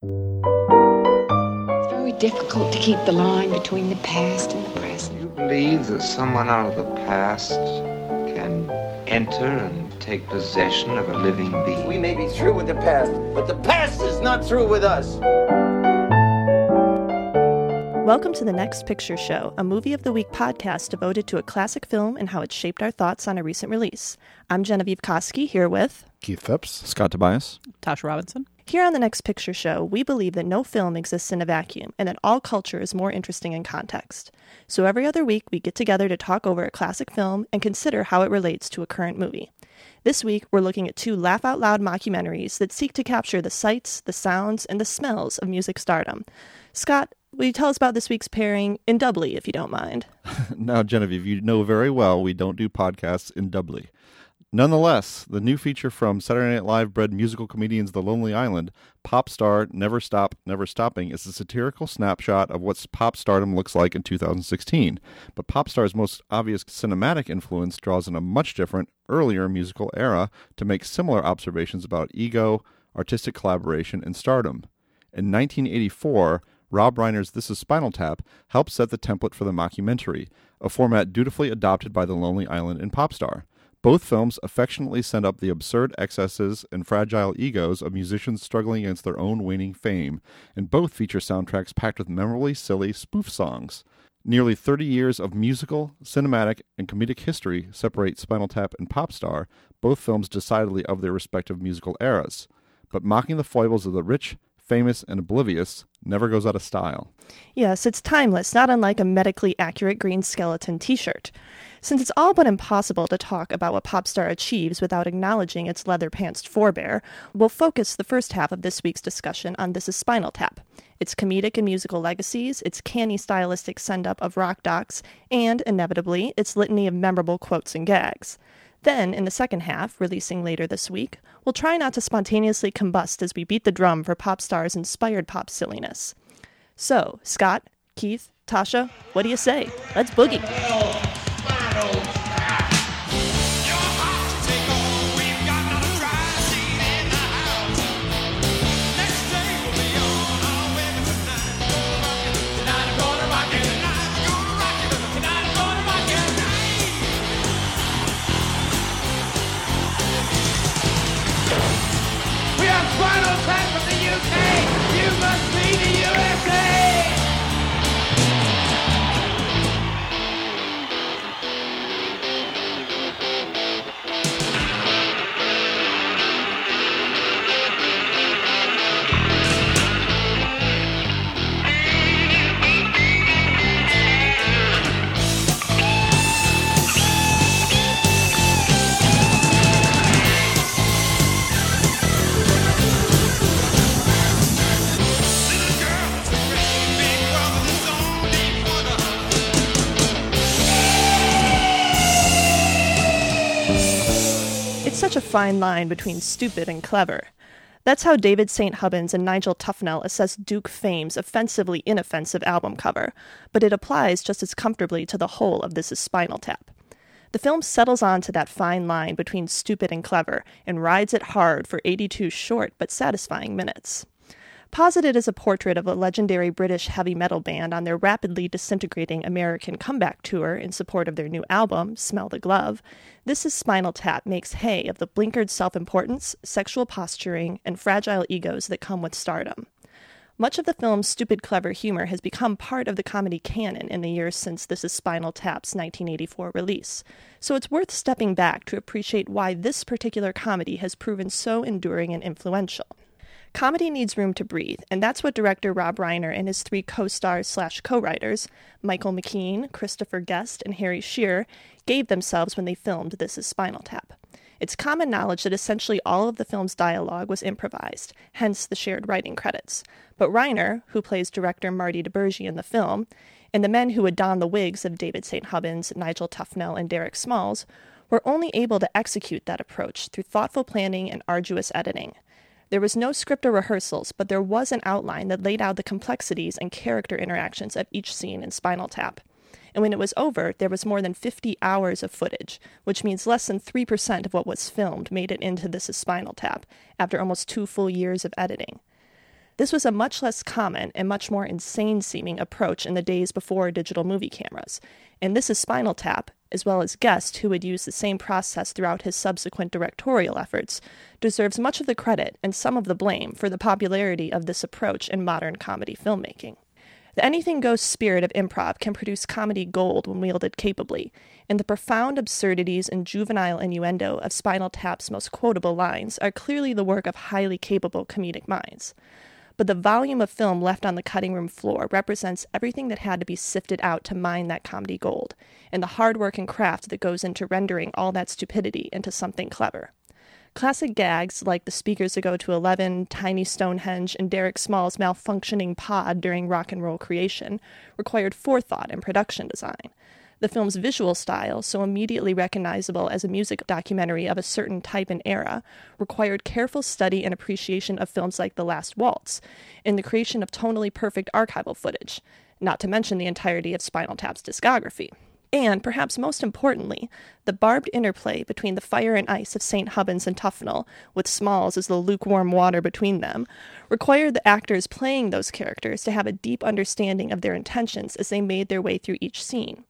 It's very difficult to keep the line between the past and the present. You believe that someone out of the past can enter and take possession of a living being? We may be through with the past, but the past is not through with us. Welcome to the Next Picture Show, a movie of the week podcast devoted to a classic film and how it shaped our thoughts on a recent release. I'm Genevieve Koski here with Keith Phipps. Scott Tobias. Tasha Robinson. Here on the Next Picture Show, we believe that no film exists in a vacuum and that all culture is more interesting in context. So every other week, we get together to talk over a classic film and consider how it relates to a current movie. This week, we're looking at two laugh out loud mockumentaries that seek to capture the sights, the sounds, and the smells of music stardom. Scott, will you tell us about this week's pairing in Dolby, if you don't mind? now, Genevieve, you know very well we don't do podcasts in Dolby. Nonetheless, the new feature from Saturday Night Live bred musical comedians The Lonely Island, Pop Star Never Stop, Never Stopping, is a satirical snapshot of what pop stardom looks like in 2016. But pop star's most obvious cinematic influence draws in a much different, earlier musical era to make similar observations about ego, artistic collaboration, and stardom. In 1984, Rob Reiner's This Is Spinal Tap helped set the template for the mockumentary, a format dutifully adopted by The Lonely Island and Popstar. Both films affectionately send up the absurd excesses and fragile egos of musicians struggling against their own waning fame, and both feature soundtracks packed with memorably silly spoof songs. Nearly 30 years of musical, cinematic, and comedic history separate Spinal Tap and Popstar, both films decidedly of their respective musical eras. But mocking the foibles of the rich, famous, and oblivious never goes out of style. Yes, it's timeless, not unlike a medically accurate green skeleton t shirt. Since it's all but impossible to talk about what Popstar achieves without acknowledging its leather pantsed forebear, we'll focus the first half of this week's discussion on This is Spinal Tap, its comedic and musical legacies, its canny stylistic send up of rock docs, and, inevitably, its litany of memorable quotes and gags. Then, in the second half, releasing later this week, we'll try not to spontaneously combust as we beat the drum for Popstar's inspired pop silliness. So, Scott, Keith, Tasha, what do you say? Let's boogie. Such a fine line between stupid and clever. That's how David St. Hubbins and Nigel Tufnel assess Duke Fame's offensively inoffensive album cover, but it applies just as comfortably to the whole of This Is Spinal Tap. The film settles onto that fine line between stupid and clever and rides it hard for 82 short but satisfying minutes. Posited as a portrait of a legendary British heavy metal band on their rapidly disintegrating American comeback tour in support of their new album, Smell the Glove, This is Spinal Tap makes hay of the blinkered self importance, sexual posturing, and fragile egos that come with stardom. Much of the film's stupid, clever humor has become part of the comedy canon in the years since This is Spinal Tap's 1984 release, so it's worth stepping back to appreciate why this particular comedy has proven so enduring and influential. Comedy needs room to breathe, and that's what director Rob Reiner and his three co-stars slash co-writers, Michael McKean, Christopher Guest, and Harry Shearer, gave themselves when they filmed This is Spinal Tap. It's common knowledge that essentially all of the film's dialogue was improvised, hence the shared writing credits. But Reiner, who plays director Marty DiBergi in the film, and the men who would don the wigs of David St. Hubbins, Nigel Tufnel, and Derek Smalls were only able to execute that approach through thoughtful planning and arduous editing. There was no script or rehearsals, but there was an outline that laid out the complexities and character interactions of each scene in Spinal Tap. And when it was over, there was more than 50 hours of footage, which means less than 3% of what was filmed made it into This is Spinal Tap after almost two full years of editing. This was a much less common and much more insane seeming approach in the days before digital movie cameras. And This is Spinal Tap, as well as Guest, who would use the same process throughout his subsequent directorial efforts, deserves much of the credit and some of the blame for the popularity of this approach in modern comedy filmmaking. The anything goes spirit of improv can produce comedy gold when wielded capably, and the profound absurdities and juvenile innuendo of Spinal Tap's most quotable lines are clearly the work of highly capable comedic minds. But the volume of film left on the cutting room floor represents everything that had to be sifted out to mine that comedy gold, and the hard work and craft that goes into rendering all that stupidity into something clever. Classic gags like the speakers that go to 11, Tiny Stonehenge, and Derek Small's malfunctioning pod during rock and roll creation required forethought and production design. The film's visual style, so immediately recognizable as a music documentary of a certain type and era, required careful study and appreciation of films like The Last Waltz, and the creation of tonally perfect archival footage, not to mention the entirety of Spinal Tap's discography and perhaps most importantly, the barbed interplay between the fire and ice of St. Hubbins and Tufnel, with Smalls as the lukewarm water between them, required the actors playing those characters to have a deep understanding of their intentions as they made their way through each scene.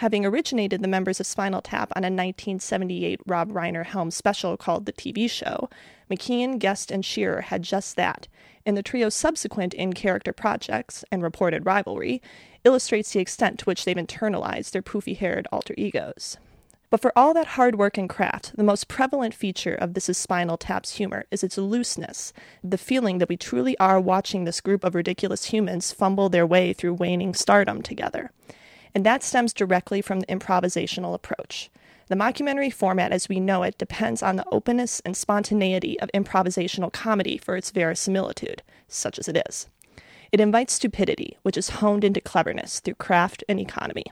Having originated the members of Spinal Tap on a 1978 Rob Reiner Helm special called The TV Show, McKean, Guest, and Shearer had just that, and the trio's subsequent in character projects and reported rivalry illustrates the extent to which they've internalized their poofy haired alter egos. But for all that hard work and craft, the most prevalent feature of This Is Spinal Tap's humor is its looseness, the feeling that we truly are watching this group of ridiculous humans fumble their way through waning stardom together. And that stems directly from the improvisational approach. The mockumentary format as we know it depends on the openness and spontaneity of improvisational comedy for its verisimilitude, such as it is. It invites stupidity, which is honed into cleverness through craft and economy.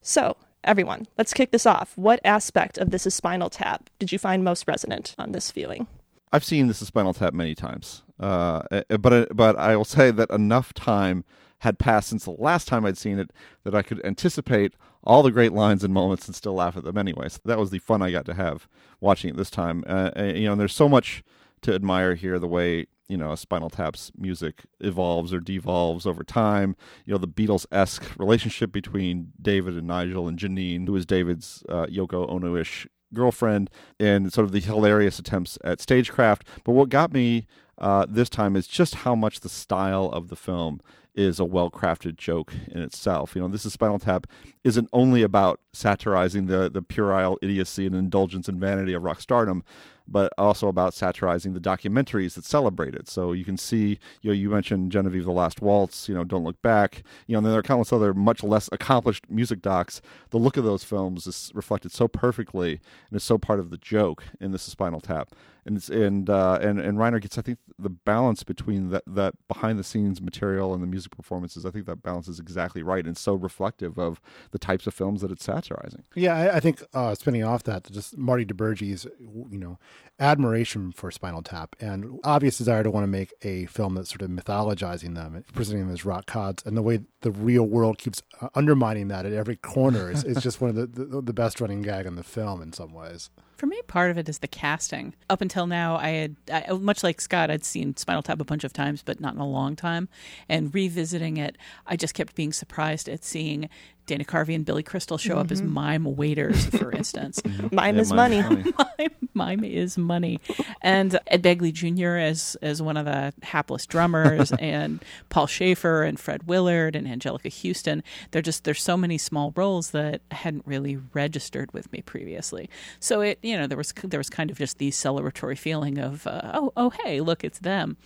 So, everyone, let's kick this off. What aspect of this is Spinal Tap did you find most resonant on this viewing? I've seen this is Spinal Tap many times, uh, eh, but uh, but I will say that enough time had passed since the last time I'd seen it that I could anticipate all the great lines and moments and still laugh at them anyway. So that was the fun I got to have watching it this time. Uh, eh, you know, and there's so much to admire here the way you know Spinal Tap's music evolves or devolves over time. You know the Beatles esque relationship between David and Nigel and Janine, who is David's uh, Yoko Ono ish girlfriend, and sort of the hilarious attempts at stagecraft. But what got me uh, this time is just how much the style of the film is a well crafted joke in itself. You know, this is Spinal Tap isn't only about satirizing the the puerile idiocy and indulgence and vanity of rock stardom, but also about satirizing the documentaries that celebrate it. So you can see, you know, you mentioned Genevieve the Last Waltz, you know, Don't Look Back, you know, and there are countless other much less accomplished music docs. The look of those films is reflected so perfectly and is so part of the joke in This is Spinal Tap. And and uh, and and Reiner gets I think the balance between that that behind the scenes material and the music performances I think that balance is exactly right and so reflective of the types of films that it's satirizing. Yeah, I, I think uh, spinning off that, just Marty DiBergi's, you know, admiration for Spinal Tap and obvious desire to want to make a film that's sort of mythologizing them, presenting them as rock gods, and the way the real world keeps uh, undermining that at every corner is, is just one of the, the, the best running gag in the film in some ways. For me, part of it is the casting. Up until now, I had, I, much like Scott, I'd seen Spinal Tap a bunch of times, but not in a long time. And revisiting it, I just kept being surprised at seeing Dana Carvey and Billy Crystal show up as mime waiters, for instance. Mime Yeah, is mine's money. funny. mime, mime is money. And Ed Begley Jr. as as one of the hapless drummers, and Paul Shaffer and Fred Willard and Anjelica Huston. They're just there's so many small roles that hadn't really registered with me previously. So it you know there was there was kind of just the celebratory feeling of uh, oh oh hey look it's them.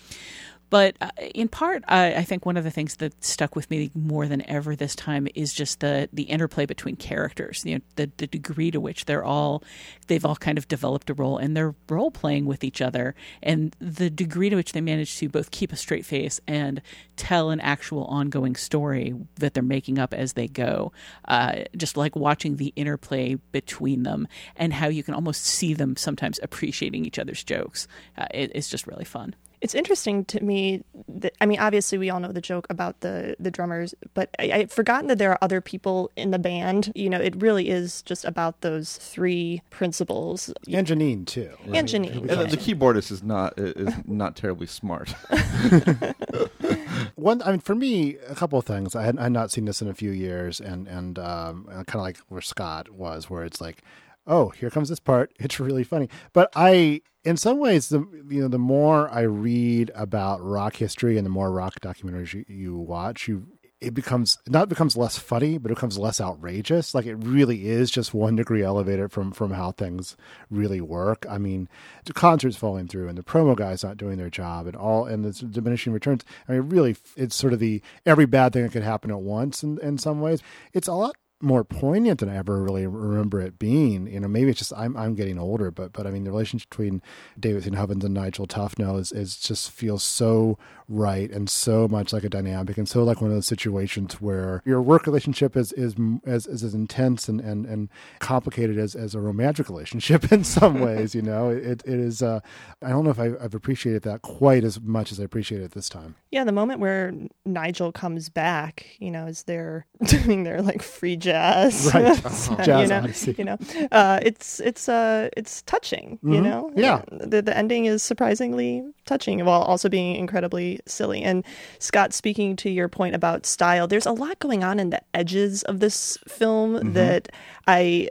But uh, in part, I, I think one of the things that stuck with me more than ever this time is just the the interplay between characters. You know, the the degree to which they're all they've all kind of developed a role and they're role playing with each other, and the degree to which they manage to both keep a straight face and tell an actual ongoing story that they're making up as they go. Uh, just like watching the interplay between them and how you can almost see them sometimes appreciating each other's jokes. Uh, it, it's just really fun. It's interesting to me that I mean, obviously we all know the joke about the the drummers, but I, I'd forgotten that there are other people in the band. You know, it really is just about those three principles. And Janine too. And Janine, And the, the keyboardist is not is not terribly smart. One, I mean, for me, a couple of things. I had, I had not seen this in a few years, and and um, kind of like where Scott was, where it's like, oh, here comes this part. It's really funny. But I, in some ways, the you know, the more I read about rock history and the more rock documentaries you, you watch, you it becomes not becomes less funny, but it becomes less outrageous. Like it really is just one degree elevated from from how things really work. I mean, the concerts falling through and the promo guys not doing their job and all and the diminishing returns. I mean, really, it's sort of the every bad thing that could happen at once. In in some ways, it's a lot more poignant than I ever really remember it being. You know, maybe it's just I'm I'm getting older, but but I mean the relationship between David. Hubbins and Nigel Tufnel is is just feels so right and so much like a dynamic and so like one of those situations where your work relationship is is as is as intense and and and complicated as as a romantic relationship in some ways. You know, it it is. Uh, I don't know if I've, I've appreciated that quite as much as I appreciate it this time. Yeah, the moment where Nigel comes back, you know, is they're doing their like free jazz, Right. you Jazz know, Odyssey. you know, uh, it's it's uh it's touching, you Mhm. know. Yeah. the the ending is surprisingly touching while also being incredibly silly. And Scott, speaking to your point about style, there's a lot going on in the edges of this film that I.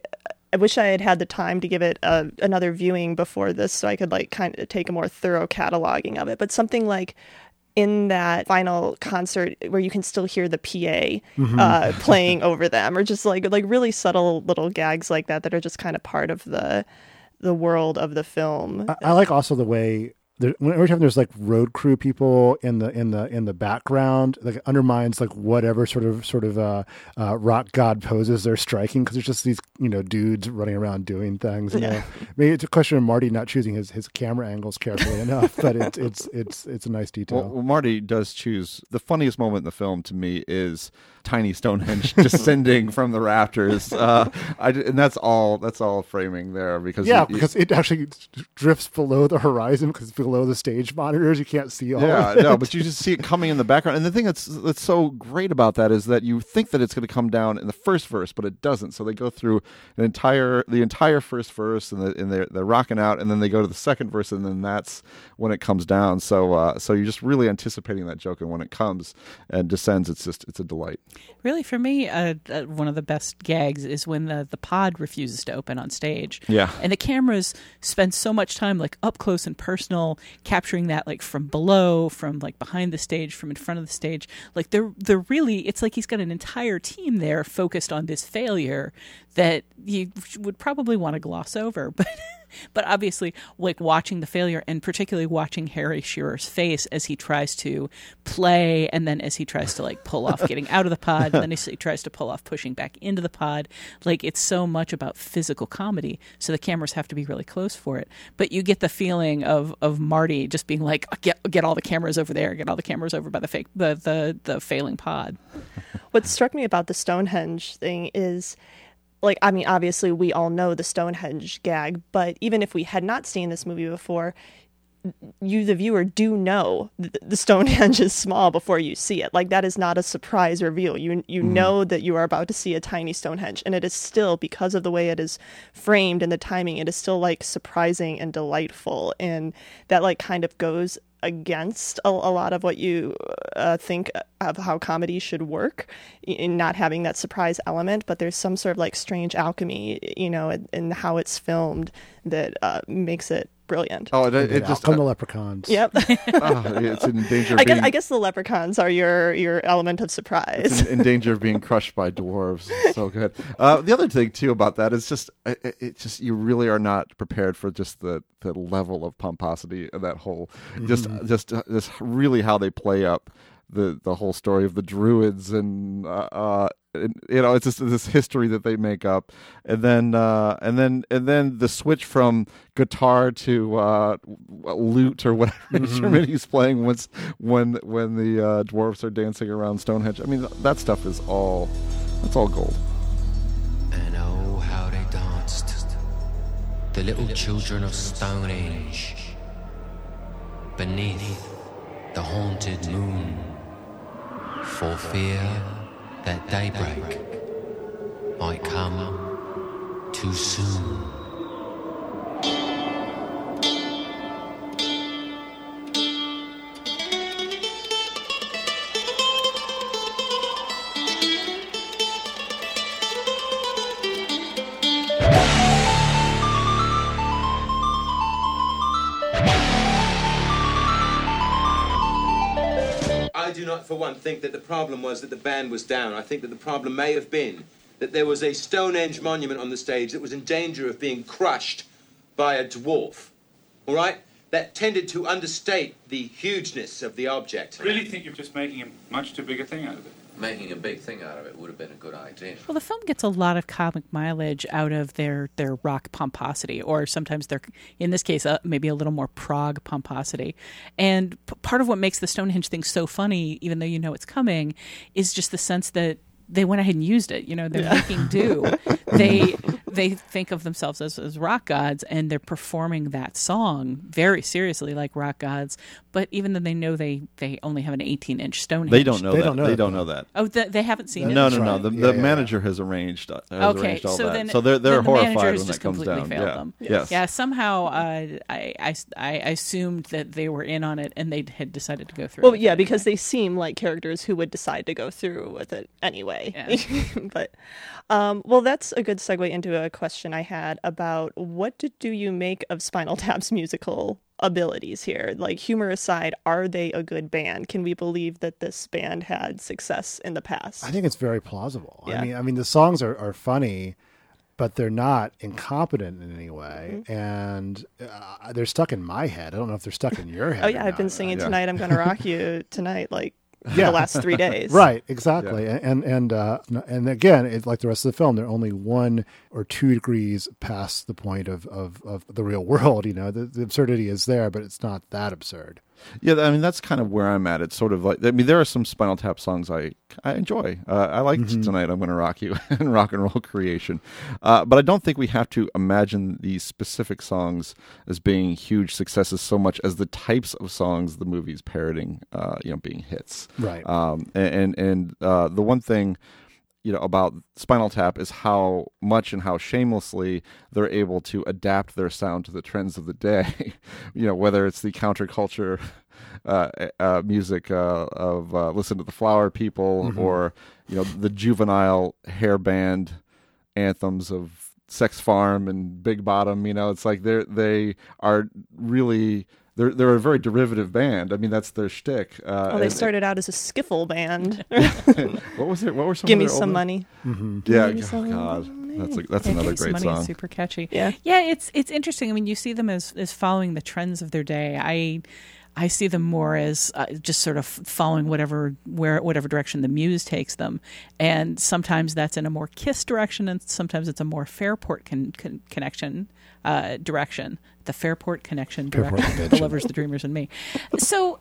I wish I had had the time to give it a, another viewing before this so I could like kind of take a more thorough cataloging of it. But something like in that final concert where you can still hear the PA uh, playing over them, or just like like really subtle little gags like that that are just kind of part of the the world of the film. I, I like also the way there, every time there's like road crew people in the in the in the background, like undermines like whatever sort of sort of uh, uh, rock god poses they're striking because there's just these you know dudes running around doing things. You know, maybe it's a question of Marty not choosing his, his camera angles carefully enough, but it's it's it's it's a nice detail. Well, well, Marty does choose the funniest moment in the film to me is tiny Stonehenge descending from the rafters, uh, I, and that's all. That's all framing there because yeah, you- because it actually drifts below the horizon because below the stage monitors you can't see all. yeah, it. no, but you just see it coming in the background. And the thing that's that's so great about that is that you think that it's going to come down in the first verse, but it doesn't. So they go through an entire the entire first verse, and, the, and they're they're rocking out, and then they go to the second verse, and then that's when it comes down. So uh, so you're just really anticipating that joke, and when it comes and descends, it's just it's a delight. Really, for me, uh, uh, one of the best gags is when the, the pod refuses to open on stage. Yeah. And the cameras spend so much time like up close and personal, capturing that like from below, from like behind the stage, from in front of the stage. Like they're they're really it's like he's got an entire team there focused on this failure that you would probably want to gloss over. But but obviously like watching the failure and particularly watching Harry Shearer's face as he tries to play and then as he tries to like pull off getting out of the pod and then as he tries to pull off pushing back into the pod like it's so much about physical comedy so the cameras have to be really close for it. But you get the feeling of of Marty just being like get get all the cameras over there get all the cameras over by the fake the the the failing pod. What struck me about the Stonehenge thing is like I mean obviously we all know the Stonehenge gag, but even if we had not seen this movie before, you, the viewer, do know th- the Stonehenge is small before you see it. Like that is not a surprise reveal. You you Mm-hmm. know that you are about to see a tiny Stonehenge, and it is still because of the way it is framed and the timing. It is still like surprising and delightful, and that like kind of goes against a, a lot of what you uh, think of how comedy should work in not having that surprise element but there's some sort of like strange alchemy you know in, in how it's filmed that uh, makes it brilliant Oh, it, It, it just come the leprechauns. yep oh, it's in danger of I being guess, I guess the leprechauns are your your element of surprise in, in danger of being crushed by dwarves. So good. Uh, the other thing too about that is just it, it- it just you really are not prepared for just the the level of pomposity of that whole just just uh, just really how they play up the the whole story of the druids and uh, uh and, you know it's just this history that they make up and then uh and then and then the switch from guitar to uh lute or whatever instrument he's playing once when when the uh dwarfs are dancing around stonehenge i mean that stuff is all that's all gold And oh, how they danced. The little children of Stonehenge. Beneath the haunted moon. For fear that daybreak might come too soon. Do not, for one, think that the problem was that the band was down. I think that the problem may have been that there was a Stonehenge monument on the stage that was in danger of being crushed by a dwarf. All right? That tended to understate the hugeness of the object. I really think you're just making a much too big a thing out of it. Making a big thing out of it would have been a good idea. Well, the film gets a lot of comic mileage out of their their rock pomposity, or sometimes their, in this case, uh, maybe a little more prog pomposity. And p- part of what makes the Stonehenge thing so funny, even though you know it's coming, is just the sense that they went ahead and used it. You know, they're making do. they they think of themselves as, as rock gods, and they're performing that song very seriously, like rock gods. But even though they know they they only have an 18 inch Stonehenge, they don't know They that don't know they that, don't know that Oh, th- they haven't seen it. no, no, no. The, Yeah, the yeah, manager has arranged. Uh, has okay, arranged all so that. then so they're they're then the manager horrified has when just that comes completely down. failed yeah. them. Yes. Yeah, somehow uh, I, I, I assumed that they were in on it and they had decided to go through. well with yeah it because they seem like characters who would decide to go through with it anyway but um, well that's a good segue into a question i had about what did, do you make of spinal tap's musical abilities here like humor aside are they a good band can we believe that this band had success in the past I think it's very plausible. Yeah. I mean, I mean, the songs are, are funny, but they're not incompetent in any way, Mm-hmm. and uh, they're stuck in my head. I don't know if they're stuck in your head. oh yeah i've been not. singing Yeah. tonight i'm gonna rock you tonight like Yeah. the last three days Right, exactly, and and uh, and again, it's like the rest of the film. They're only one or two degrees past the point of, of, of the real world. You know, the, the absurdity is there, but it's not that absurd. Yeah, I mean that's kind of where I'm at. It's sort of like I mean there are some Spinal Tap songs I I enjoy. Uh, I liked Mm-hmm. tonight. I'm going to rock you and rock and roll creation, uh, but I don't think we have to imagine these specific songs as being huge successes so much as the types of songs the movie's parroting, uh, you know, being hits. Right. Um, and and uh, the one thing you know about Spinal Tap is how much and how shamelessly they're able to adapt their sound to the trends of the day. you know, whether it's the counterculture uh, uh, music uh, of uh, "Listen to the Flower People" or you know the juvenile hair band anthems of Sex Farm and Big Bottom. You know, it's like they they are really. They're, they're a very derivative band. I mean, that's their shtick. Uh, well they and- started out as a skiffle band what was it? What were some? give of me some older- money Yeah, me oh, some God, that's a, that's Yeah, another Give Me Some great Money is song. super catchy. Yeah. yeah. It's it's interesting. I mean, you see them as as following the trends of their day. I I see them more as uh, just sort of following whatever where whatever direction the muse takes them, and sometimes that's in a more Kiss direction, and sometimes it's a more Fairport con- con- connection uh, direction. The Fairport connection Fairport direction. the lovers, the dreamers, and me. So.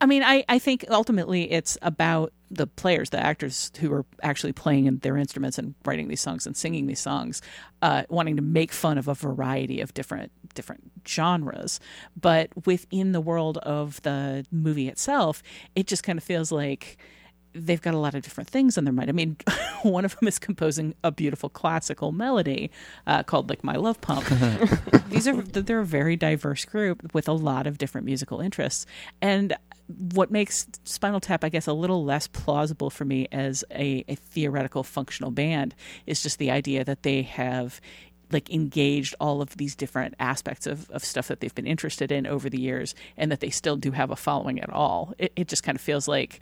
I mean, I, I think ultimately it's about the players, the actors who are actually playing their instruments and writing these songs and singing these songs, uh, wanting to make fun of a variety of different different genres. But within the world of the movie itself, it just kind of feels like they've got a lot of different things on their mind. I mean, one of them is composing a beautiful classical melody uh, called like "My Love Pump." These are they're a very diverse group with a lot of different musical interests, and what makes Spinal Tap, I guess, a little less plausible for me as a, a theoretical functional band is just the idea that they have like engaged all of these different aspects of, of stuff that they've been interested in over the years and that they still do have a following at all. It, it just kind of feels like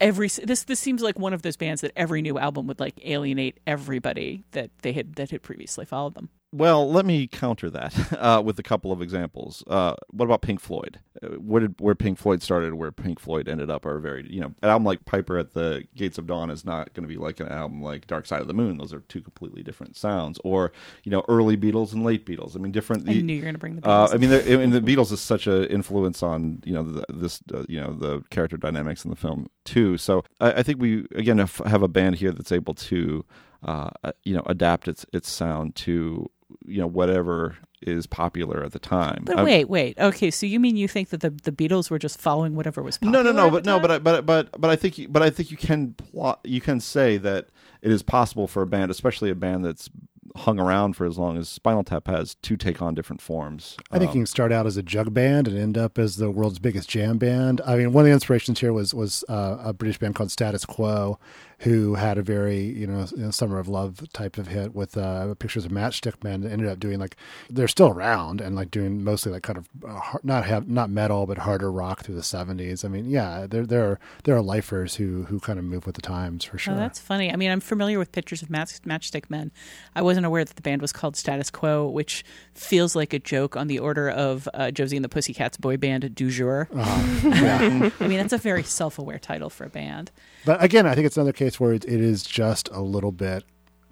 every this this seems like one of those bands that every new album would like alienate everybody that they had that had previously followed them. Well, let me counter that uh, with a couple of examples. Uh, what about Pink Floyd? Uh, where did where Pink Floyd started, where Pink Floyd ended up, are very you know an album like Piper at the Gates of Dawn is not going to be like an album like Dark Side of the Moon. Those are two completely different sounds. Or you know early Beatles and late Beatles. I mean different. I knew you were going to bring the uh, Beatles. I mean, the, I mean the Beatles is such an influence on you know the, this uh, you know the character dynamics in the film too. So I, I think we again have, have a band here that's able to uh, you know adapt its its sound to you know whatever is popular at the time. But I- wait, wait. Okay, so you mean you think that the the Beatles were just following whatever was no, popular? no, no, at but no, but I- but but but I think you, but I think you can plot you can say that it is possible for a band, especially a band that's hung around for as long as Spinal Tap has, to take on different forms. I think Um, you can start out as a jug band and end up as the world's biggest jam band. I mean, one of the inspirations here was was uh, a British band called Status Quo, who had a very you know, you know, Summer of Love type of hit with uh, pictures of Matchstick Men. That ended up doing like they're still around and like doing mostly like kind of uh, not have not metal but harder rock through the seventies. I mean, yeah, there there are there are lifers who who kind of move with the times for sure. Oh, that's funny. I mean, I'm familiar with pictures of match, Matchstick Men. I wasn't aware that the band was called Status Quo, which feels like a joke on the order of uh, Josie and the Pussycats boy band du jour. Uh-huh. Yeah. I mean, that's a very self-aware title for a band. But again, I think it's another case where it, it is just a little bit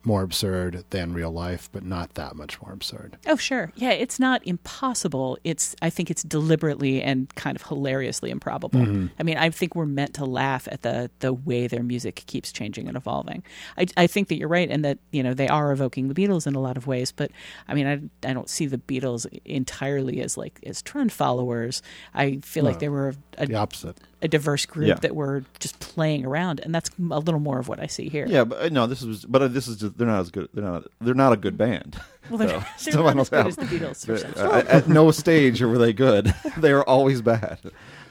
more absurd than real life, but not that much more absurd. Oh, sure. Yeah, it's not impossible. It's I think it's deliberately and kind of hilariously improbable. Mhm. I mean, I think we're meant to laugh at the the way their music keeps changing and evolving. I, I think that you're right and that, you know, they are evoking the Beatles in a lot of ways, but I mean, I I don't see the Beatles entirely as like as trend followers. I feel like they were a, the opposite. a diverse group Yeah. that were just playing around and that's a little more of what I see here. Yeah, but uh, no, this is but uh, this is just they're not as good. They're not they're not a good band. Well, they're- So, they're still not as good as the Beatles, for But, sure. uh, at, no stage were they good. they are always bad.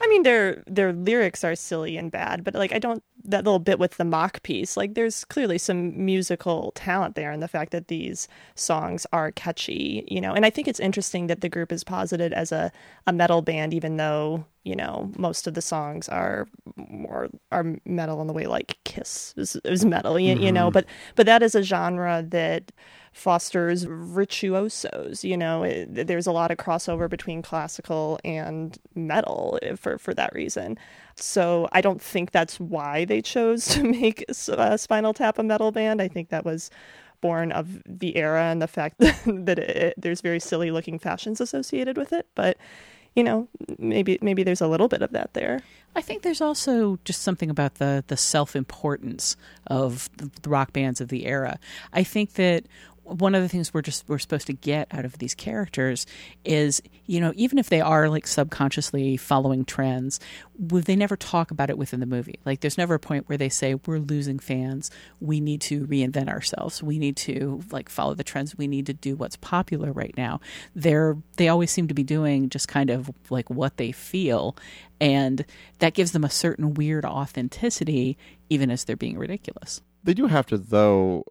I mean, their their lyrics are silly and bad, but like I don't that little bit with the mock piece. Like, there's clearly some musical talent there, and the fact that these songs are catchy, you know. And I think it's interesting that the group is posited as a a metal band, even though you know most of the songs are more are metal in the way like Kiss is, is metal, you, you know. Mhm. But but that is a genre that fosters virtuosos you know? It, there's a lot of crossover between classical and metal eh, for for that reason. So i don't think that's why they chose to make uh, spinal tap a metal band. I think that was born of the era and the fact that, that it, there's very silly looking fashions associated with it but you know maybe maybe there's a little bit of that there. I think there's also just something about the the self importance of the rock bands of the era. I think that one of the things we're just we're supposed to get out of these characters is you know even if they are like subconsciously following trends they never talk about it within the movie. Like there's never a point where they say we're losing fans. We need to reinvent ourselves. We need to like follow the trends. We need to do what's popular right now. They're they always seem to be doing just kind of like what they feel and that gives them a certain weird authenticity even as they're being ridiculous They do have to though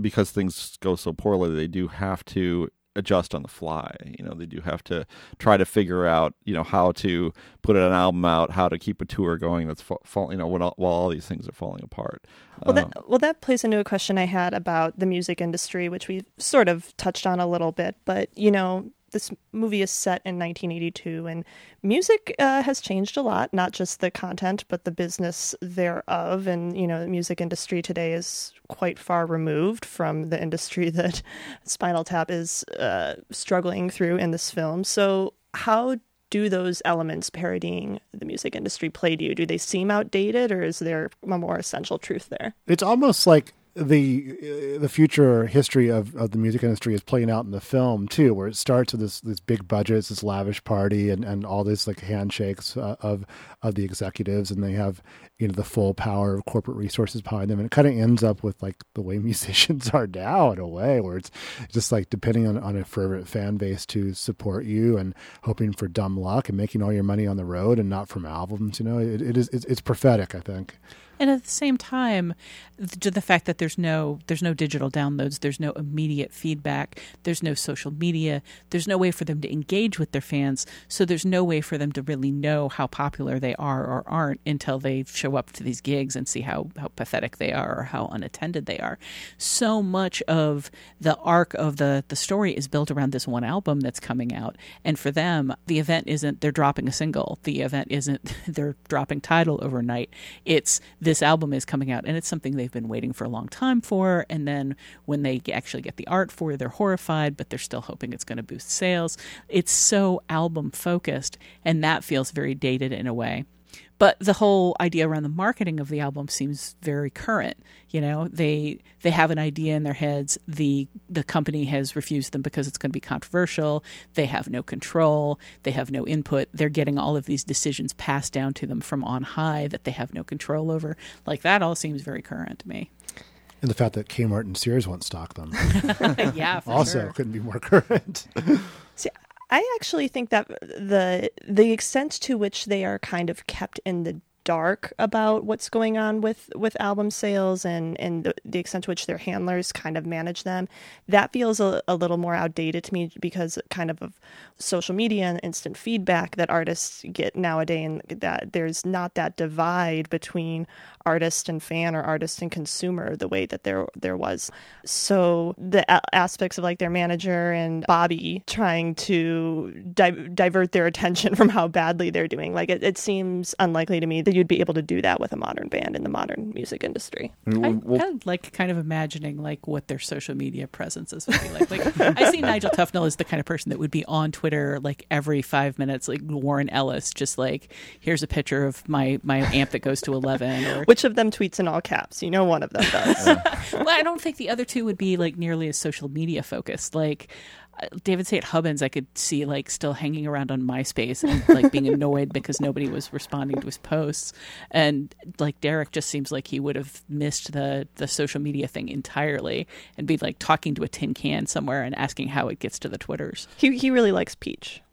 because things go so poorly. They do have to adjust on the fly. You know, they do have to try to figure out you know how to put an album out, how to keep a tour going. That's fa- fall, you know when all, while all these things are falling apart. Well, Um, that well that plays into a question I had about the music industry, which we sort of touched on a little bit. But you know, this movie is set in 1982, and music uh, has changed a lot. Not just the content, but the business thereof. And you know, the music industry today is quite far removed from the industry that Spinal Tap is uh, struggling through in this film. So, how do those elements parodying the music industry play to you? Do they seem outdated, or is there a more essential truth there? It's almost like the uh, the future history of, of the music industry is playing out in the film too, where it starts with this this big budgets, this lavish party, and, and all this like handshakes uh, of of the executives, and they have you know the full power of corporate resources behind them, and it kind of ends up with like the way musicians are now in a way, where it's just like depending on on a fervent fan base to support you and hoping for dumb luck and making all your money on the road and not from albums. You know, it, it is it's, it's prophetic, I think and at the same time to the fact that there's no there's no digital downloads there's no immediate feedback there's no social media there's no way for them to engage with their fans so there's no way for them to really know how popular they are or aren't until they show up to these gigs and see how how pathetic they are or how unattended they are. So much of the arc of the the story is built around this one album that's coming out and for them the event isn't they're dropping a single the event isn't they're dropping Tidal overnight. It's this album is coming out and it's something they've been waiting for a long time for and then when they actually get the art for it, they're horrified but they're still hoping it's going to boost sales. It's so album focused and that feels very dated in a way but the whole idea around the marketing of the album seems very current you know? They they have an idea in their heads. The the company has refused them because it's going to be controversial. They have no control. They have no input. They're getting all of these decisions passed down to them from on high that they have no control over. Like that all seems very current to me. And the fact that Kmart and Sears won't stock them. yeah, also sure. couldn't be more current. See, I actually think that the the extent to which they are kind of kept in the dark about what's going on with with album sales and and the, the extent to which their handlers kind of manage them. That feels a, a little more outdated to me because kind of of social media and instant feedback that artists get nowadays and that there's not that divide between artist and fan or artist and consumer the way that there there was. So the a- aspects of like their manager and Bobby trying to di- divert their attention from how badly they're doing like it, it seems unlikely to me that you'd be able to do that with a modern band in the modern music industry. Mm, I, I like kind of imagining like what their social media presences would be like. Like I see Nigel Tufnel as the kind of person that would be on Twitter like every five minutes, like Warren Ellis, just like here's a picture of my my amp that goes to eleven. Or which of them tweets in all caps? You know, one of them does. well, I don't think the other two would be like nearly as social media focused. Like David St. Hubbins, I could see like still hanging around on MySpace and like being annoyed because nobody was responding to his posts. And like Derek just seems like he would have missed the the social media thing entirely and be like talking to a tin can somewhere and asking how it gets to the Twitters. He he really likes Peach.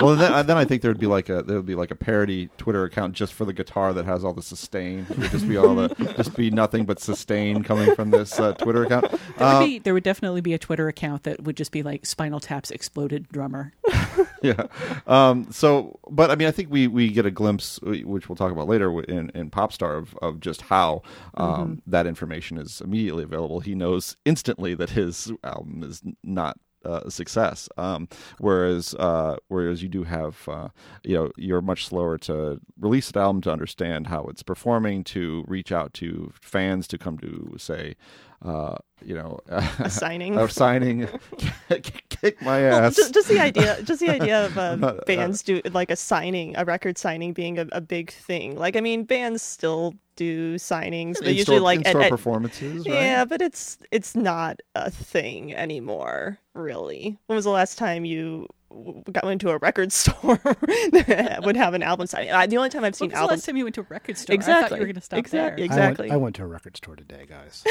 well, then, then I think there would be like a there would be like a parody Twitter account just for the guitar that has all the sustain. It would just be all the just be nothing but sustain coming from this uh, Twitter account. There Uh, would be there would definitely be a Twitter account that would just be like Spinal Tap's exploded drummer. yeah. Um, so, but I mean, I think we, we get a glimpse, which we'll talk about later in, in Popstar, of, of just how um, Mm-hmm. that information is immediately available. He knows instantly that his album is not uh, a success. Um, whereas, uh, whereas you do have, uh, you know, you're much slower to release an album to understand how it's performing, to reach out to fans to come to say, uh, you know, A signing. a signing, kick my ass. ju- just, the idea, just the idea of um, Not- uh, bands do like a signing, a record signing being a, a big thing. Like, I mean, bands still do signings, but usually like at- in-store at- performances, right? Yeah, but it's it's not a thing anymore. Really, when was the last time you w- got into a record store that would have an album signing? I, the only time I've seen When was the albums. last time you went to a record store? I thought Exactly. you were going to stop exactly. there. Exactly. I went, I went to a record store today, guys.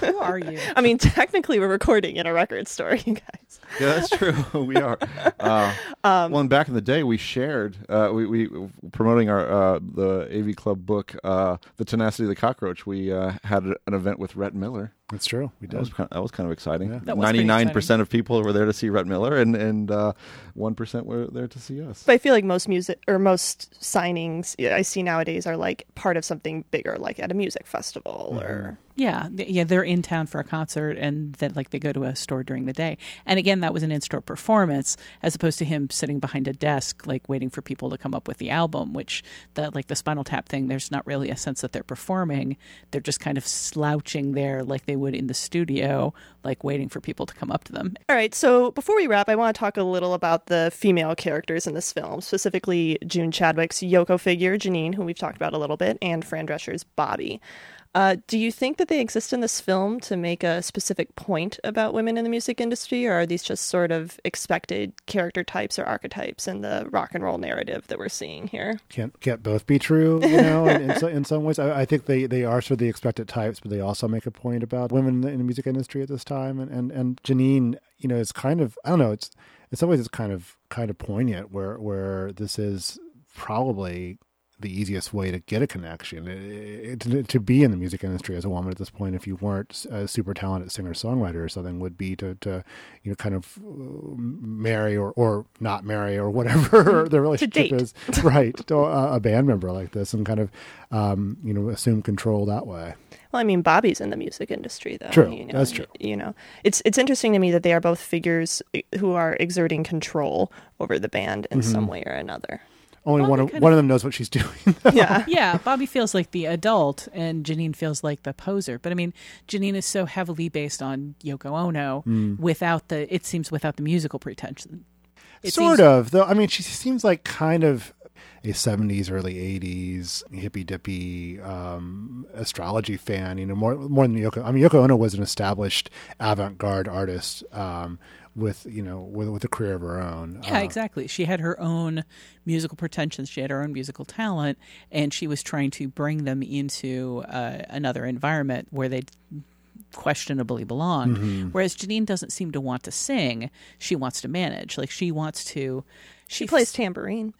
Who are you? I mean, technically, we're recording in a record store, you guys. Yeah, that's true. we are. Uh, Um, well, and back in the day, we shared. Uh, we, we promoting our uh, the AV Club book, uh, "The Tenacity of the Cockroach." We uh, had an event with Rhett Miller. That's true. We That did. was kind of, that was kind of exciting. That was pretty Ninety-nine percent of people were there to see Rhett Miller, and and uh, one were there to see us. But I feel like most music or most signings I see nowadays are like part of something bigger, like at a music festival or Yeah, yeah, they're in town for a concert, and then like they go to a store during the day. And again, that was an in-store performance, as opposed to him sitting behind a desk, like waiting for people to come up with the album. Which the like the Spinal Tap thing, there's not really a sense that they're performing. They're just kind of slouching there, like they would in the studio, like waiting for people to come up to them. All right, so before we wrap, I want to talk a little about the female characters in this film, specifically June Chadwick's Yoko figure, Janine, who we've talked about a little bit, and Fran Drescher's Bobby. Uh, do you think that they exist in this film to make a specific point about women in the music industry, or are these just sort of expected character types or archetypes in the rock and roll narrative that we're seeing here? Can't can't both be true, you know. in, in, so, in some ways, I, I, think they, they are sort of the expected types, but they also make a point about women in the, in the music industry at this time. And, and and Janine, you know, is kind of I don't know. It's in some ways it's kind of kind of poignant where where this is probably the easiest way to get a connection it, it, to be in the music industry as a woman at this point if you weren't a super talented singer songwriter or something would be to, to you know kind of uh, marry or, or not marry or whatever the relationship is right to a, a, band member like this and kind of um, you know assume control that way well, I mean, Bobby's in the music industry, though. True, you know, that's true. You know, it's it's interesting to me that they are both figures who are exerting control over the band in mm-hmm. some way or another. Only Bobbi one of, one of them knows what she's doing. Though. Yeah, yeah. Bobbi feels like the adult, and Jeanine feels like the poser. But I mean, Jeanine is so heavily based on Yoko Ono, mm. without the it seems without the musical pretension. It sort seems, of, though. I mean, she seems like kind of a 70s early 80s hippy dippy um, astrology fan you know more more than yoko i mean yoko ono was an established avant-garde artist um, with you know with with a career of her own. Yeah, uh, exactly. She had her own musical pretensions. She had her own musical talent, and she was trying to bring them into uh, another environment where they questionably belong. Mm-hmm. Whereas Jeanine doesn't seem to want to sing; she wants to manage. Like she wants to. She, she plays tambourine.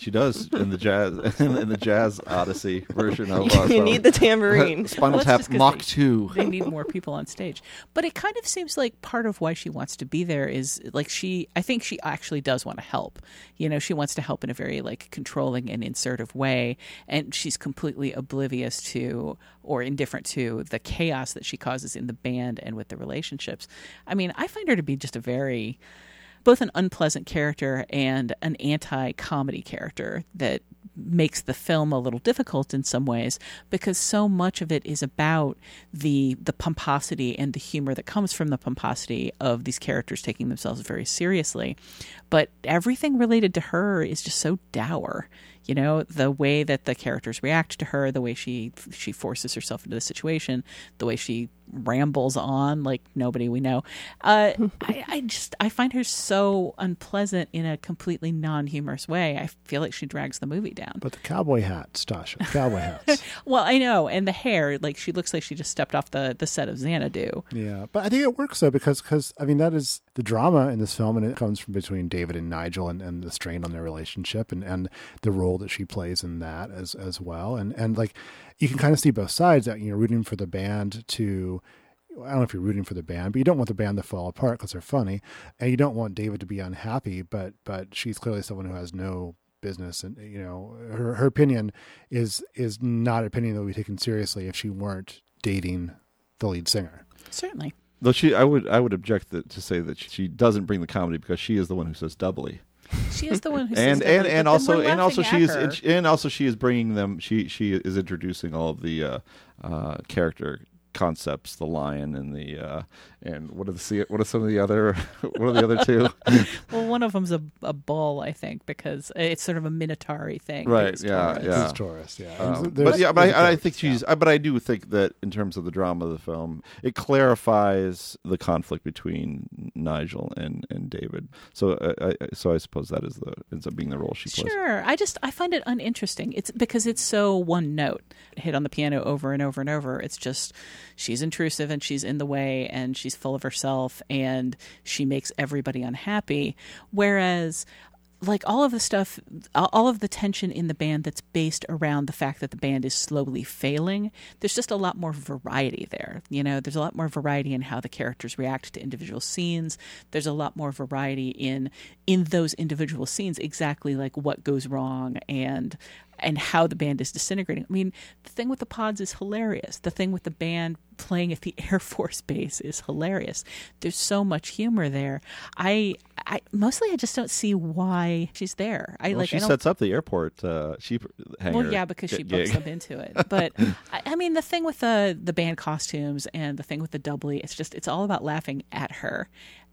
She does in the jazz in the jazz Odyssey version of. Uh, you need the tambourine. Spinal well, Tap Mach they, Two. They need more people on stage, but it kind of seems like part of why she wants to be there is like she. I think she actually does want to help. You know, she wants to help in a very like controlling and insertive way, and she's completely oblivious to or indifferent to the chaos that she causes in the band and with the relationships. I mean, I find her to be just a very both an unpleasant character and an anti comedy character that makes the film a little difficult in some ways because so much of it is about the the pomposity and the humor that comes from the pomposity of these characters taking themselves very seriously. But everything related to her is just so dour you know the way that the characters react to her the way she she forces herself into the situation the way she rambles on like nobody we know. Uh, I, I just i find her so unpleasant in a completely non-humorous way. I feel like she drags the movie down. But the cowboy hat stasha cowboy hats. Well i know. And the hair like she looks like she just stepped off the the set of xanadu. Yeah but i think it works though because because i mean that is the drama in this film and it comes from between david and nigel and, and the strain on their relationship and and the role that she plays in that as as well. And and like you can kind of see both sides that you know rooting for the band to I don't know if you're rooting for the band, but you don't want the band to fall apart because they're funny, and you don't want David to be unhappy. But but she's clearly someone who has no business, and you know her her opinion is is not an opinion that would be taken seriously if she weren't dating the lead singer. Certainly. Though she, I would, I would object that, to say that she doesn't bring the comedy because she is the one who says doubly. She is the one who and and and also and also she is and also she is bringing them. She she is introducing all of the uh, uh, character concepts, the lion and the uh, and what are the what are some of the other what are the other two? well, one of them's a, a bull, I think, because it's sort of a minotaur thing. Right? Yeah, Taurus. yeah. It's Taurus. Yeah. Um, but yeah, but I, I, think she's. Yeah. but I do think that in terms of the drama of the film, it clarifies the conflict between Nigel and and David. So uh, I, so I suppose that is the ends up being the role she plays. Sure. I just I find it uninteresting. It's because it's so one note, hit on the piano over and over and over. It's just she's intrusive and she's in the way and she's full of herself and she makes everybody unhappy. Whereas like all of the stuff, all of the tension in the band that's based around the fact that the band is slowly failing, there's just a lot more variety there. You know, there's a lot more variety in how the characters react to individual scenes. There's a lot more variety in in those individual scenes, exactly like what goes wrong and and how the band is disintegrating. I mean, the thing with the pods is hilarious. The thing with the band playing at the Air Force Base is hilarious. There's so much humor there. I, I mostly I just don't see why she's there. I well, like she I sets up the airport uh, hangar. well, yeah, because she books gig. them into it. But I, I mean, the thing with the the band costumes and the thing with the doubly, it's just it's all about laughing at her.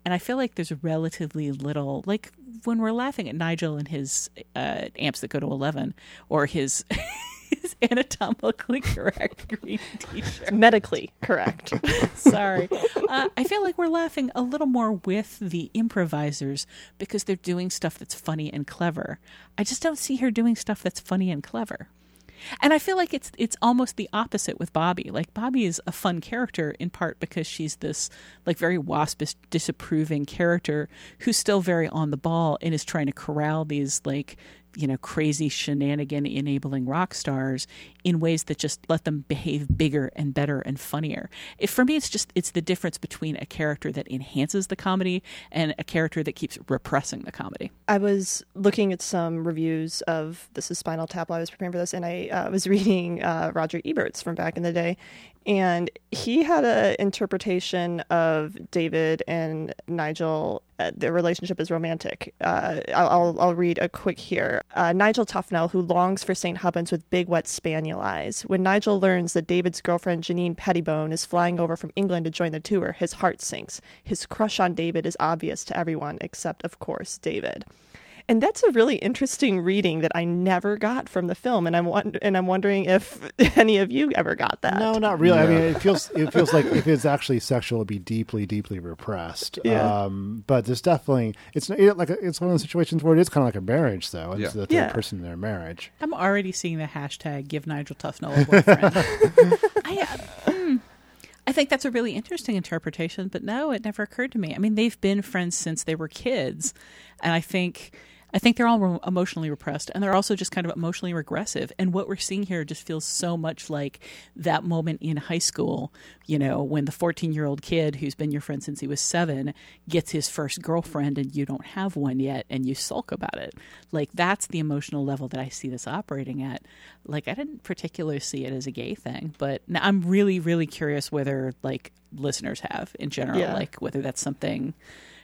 And I feel like there's relatively little, like when we're laughing at Nigel and his uh, amps that go to eleven, or his his anatomically correct green t-shirt. Medically correct. Sorry. Uh, I feel like we're laughing a little more with the improvisers because they're doing stuff that's funny and clever. I just don't see her doing stuff that's funny and clever. And I feel like it's it's almost the opposite with Bobbi. Like Bobbi is a fun character in part because she's this like very waspish, disapproving character who's still very on the ball and is trying to corral these like you know crazy shenanigan enabling rock stars in ways that just let them behave bigger and better and funnier. For me, it's just it's the difference between a character that enhances the comedy and a character that keeps repressing the comedy. I was looking at some reviews of This is Spinal Tap while I was preparing for this, and I uh, was reading uh, Roger Ebert's from back in the day, and he had an interpretation of David and Nigel. Uh, their relationship is romantic. Uh, I'll, I'll, read a quick here. Uh, Nigel Tufnel, who longs for St. Hubbins with big, wet spaniel eyes. When Nigel learns that David's girlfriend, Jeanine Pettibone, is flying over from England to join the tour, his heart sinks. His crush on David is obvious to everyone, except, of course, David. And that's a really interesting reading that I never got from the film, and I'm won- and I'm wondering if any of you ever got that. No, not really. I mean, it feels it feels like if it's actually sexual, it'd be deeply, deeply repressed. Yeah. Um, but there's definitely it's not- like it's one of those situations where it is kind of like a marriage, though. It's Yeah. the third Yeah. person in their marriage. I'm already seeing the hashtag give Nigel Tufnel a boyfriend. I, uh, hmm. I think that's a really interesting interpretation, but no, it never occurred to me. I mean, they've been friends since they were kids, and I think I think they're all re- emotionally repressed, and they're also just kind of emotionally regressive. And what we're seeing here just feels so much like that moment in high school, you know, when the 14 year old kid who's been your friend since he was seven gets his first girlfriend, and you don't have one yet, and you sulk about it. Like that's the emotional level that I see this operating at. Like I didn't particularly see it as a gay thing, but now I'm really, really curious whether like listeners have in general, Yeah. like whether that's something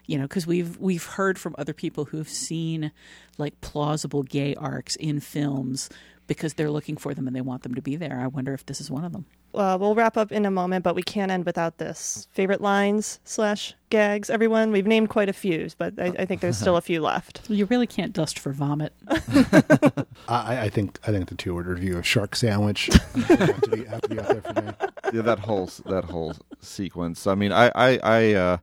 you know because we've we've heard from other people who've seen like plausible gay arcs in films because they're looking for them and they want them to be there i wonder if this is one of them Uh, we'll wrap up in a moment, but we can't end without this. Favorite lines slash gags, everyone? We've named quite a few, but I, I think there's still a few left. you really can't dust for vomit I, I think I think the two word review of Shark Sandwich have, to be, have to be out there for me. yeah, that whole that whole sequence. I mean, I I I, uh,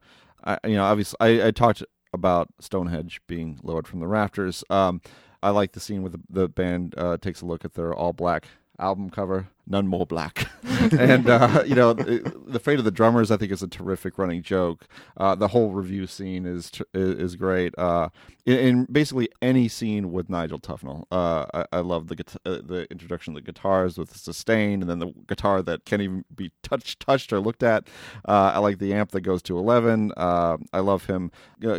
I you know obviously I, I talked about Stonehenge being lowered from the rafters. Um, I like the scene where the, the band uh, takes a look at their all black album cover, none more black, and uh, you know the, fate of the drummers. I think is a terrific running joke. Uh, the whole review scene is is, great. Uh, in, in basically any scene with Nigel Tufnel, uh, I, I love the uh, the introduction of the guitars with the sustain, and then the guitar that can't even be touched touched or looked at. Uh, I like the amp that goes to eleven. Uh, I love him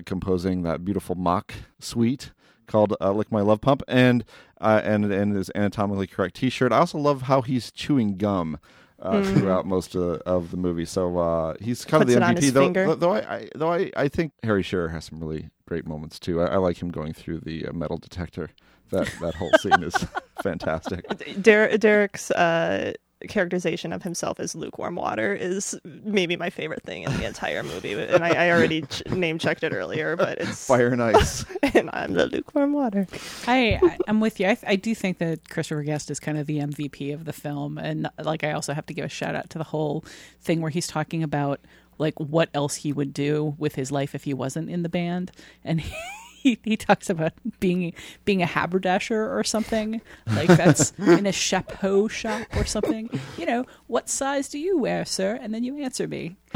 composing that beautiful mock suite called uh, "Lick My Love Pump" and uh, and and his anatomically correct T-shirt. I also love how he's chewing gum. Uh, Mhm. Throughout most of, of the movie, so uh, he's kind Puts of the MVP. though, though, though I, I though I, I think Harry Shearer has some really great moments too. I, I like him going through the uh, metal detector. That that whole scene is fantastic. Der- Derek's uh, characterization of himself as lukewarm water is maybe my favorite thing in the entire movie. And I, I already ch- name checked it earlier, but it's Fire and ice. and I'm the lukewarm water. I, I I'm with you. I, I do think that Christopher Guest is kind of the MVP of the film, and like I also have to give a shout out to the whole thing where he's talking about like what else he would do with his life if he wasn't in the band, and. He, he talks about being being a haberdasher or something like that's in a chapeau shop or something. You know, what size do you wear, sir? And then you answer me.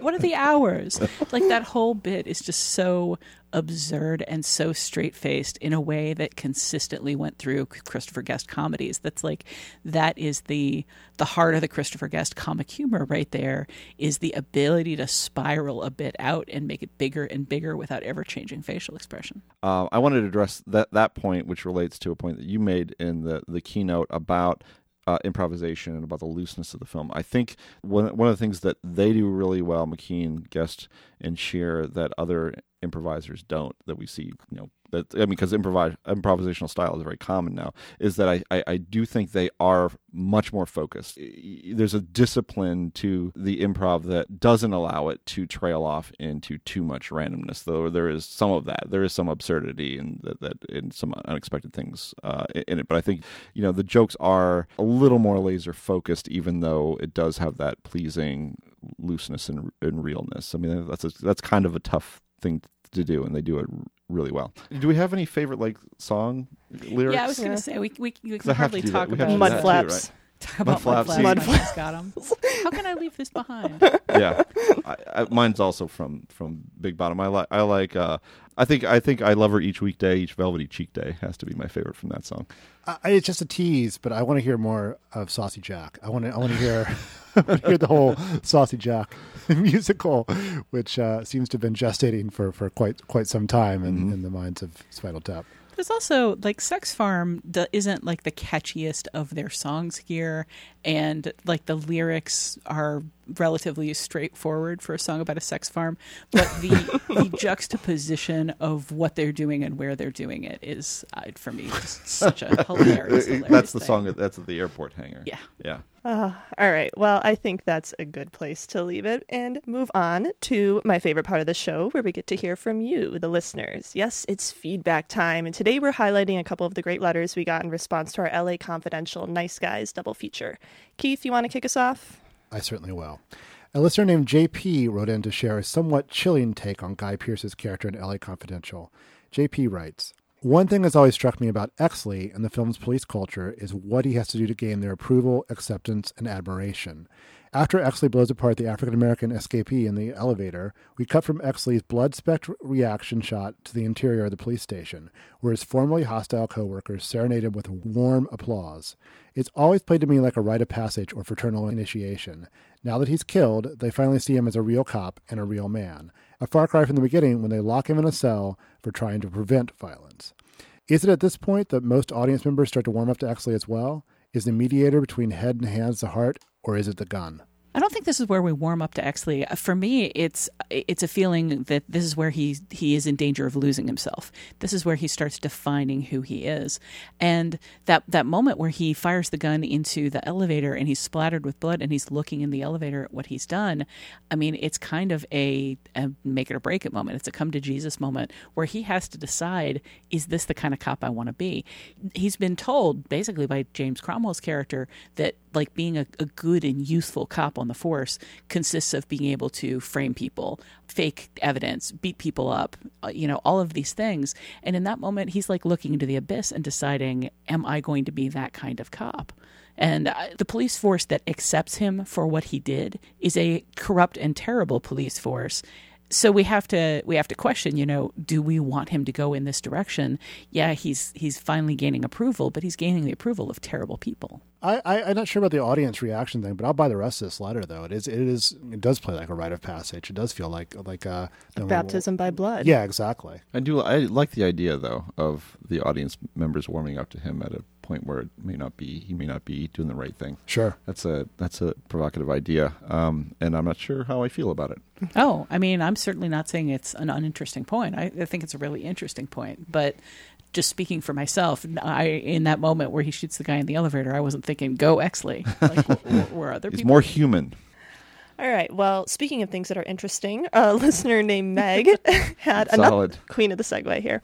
what are the hours? Like that whole bit is just so absurd and so straight faced in a way that consistently went through Christopher Guest comedies. That's like that is the the heart of the Christopher Guest comic humor right there is the ability to spiral a bit out and make it bigger and bigger without ever changing facial expression. Uh, I wanted to address that that point, which relates to a point that you made in the the keynote about uh, improvisation and about the looseness of the film. I think one one of the things that they do really well, McKean, Guest, and Shearer, that other improvisers don't, that we see, you know, that I mean, because improvise improvisational style is very common now, is that I, I, I do think they are much more focused. There's a discipline to the improv that doesn't allow it to trail off into too much randomness. Though there is some of that, there is some absurdity and that, that and some unexpected things uh, in it. But I think you know the jokes are a little more laser focused, even though it does have that pleasing looseness and, and realness. I mean, that's a, that's kind of a tough thing to do, and they do it really well. Do we have any favorite like song lyrics? Yeah, I was going to say we we, we can I have hardly to talk that. About to do too, Mudflaps. right? Talk about Mudflaps, mudflaps. see? Mud flaps. got 'em. How can I leave this behind? yeah, I, I, mine's also from from Big Bottom. I like I like. Uh, I think I think I love her each weekday. Each velvety cheek day has to be my favorite from that song. I, it's just a tease, but I want to hear more of Saucy Jack. I want to. I want to hear. I want to hear the whole Saucy Jack musical, which uh, seems to have been gestating for, for quite quite some time in, in the minds of Spinal Tap. There's also like Sex Farm d- isn't like the catchiest of their songs here, and like the lyrics are relatively straightforward for a song about a sex farm, but the the juxtaposition of what they're doing and where they're doing it is, uh, for me, just such a hilarious. hilarious that's the thing. song. That's at the airport hangar. Yeah. yeah. Uh, all right. Well, I think that's a good place to leave it and move on to my favorite part of the show where we get to hear from you, the listeners. Yes, it's feedback time. And today we're highlighting a couple of the great letters we got in response to our LA Confidential Nice Guys double feature. Keith, you want to kick us off? I certainly will. A listener named JP wrote in to share a somewhat chilling take on Guy Pearce's character in LA Confidential. JP writes One thing that's always struck me about Exley and the film's police culture is what he has to do to gain their approval, acceptance, and admiration. After Exley blows apart the African American escapee in the elevator, we cut from Exley's blood specked reaction shot to the interior of the police station, where his formerly hostile coworkers serenade him with warm applause. It's always played to me like a rite of passage or fraternal initiation. Now that he's killed, they finally see him as a real cop and a real man. A far cry from the beginning when they lock him in a cell for trying to prevent violence. Is it at this point that most audience members start to warm up to Exley as well? Is the mediator between head and hands the heart, or is it the gun? I don't think this is where we warm up to Exley. Uh, for me, it's it's a feeling that this is where he he is in danger of losing himself. This is where he starts defining who he is, and that that moment where he fires the gun into the elevator and he's splattered with blood and he's looking in the elevator at what he's done. I mean, it's kind of a, a make it or break it moment. It's a come to Jesus moment where he has to decide: is this the kind of cop I want to be? He's been told basically by James Cromwell's character that like being a, a good and useful cop on the force consists of being able to frame people, fake evidence, beat people up, uh, you know, all of these things. And in that moment, he's like looking into the abyss and deciding, am I going to be that kind of cop? And uh, the police force that accepts him for what he did is a corrupt and terrible police force so we have to we have to question you know do we want him to go in this direction yeah he's he's finally gaining approval but he's gaining the approval of terrible people I, I I'm not sure about the audience reaction thing, but I'll buy the rest of this letter though. It is it is it does play like a rite of passage. It does feel like like uh, a baptism by blood. Yeah, exactly. I do. I like the idea though of the audience members warming up to him at a point where it may not be he may not be doing the right thing. Sure, that's a that's a provocative idea, um, and I'm not sure how I feel about it. Oh, I mean, I'm certainly not saying it's an uninteresting point. I, I think it's a really interesting point, but just speaking for myself, I in that moment where he shoots the guy in the elevator, I wasn't thinking "Go Exley." Like, were, were other He's people? more human. All right. Well, speaking of things that are interesting, a listener named Meg had Solid. another queen of the segue here.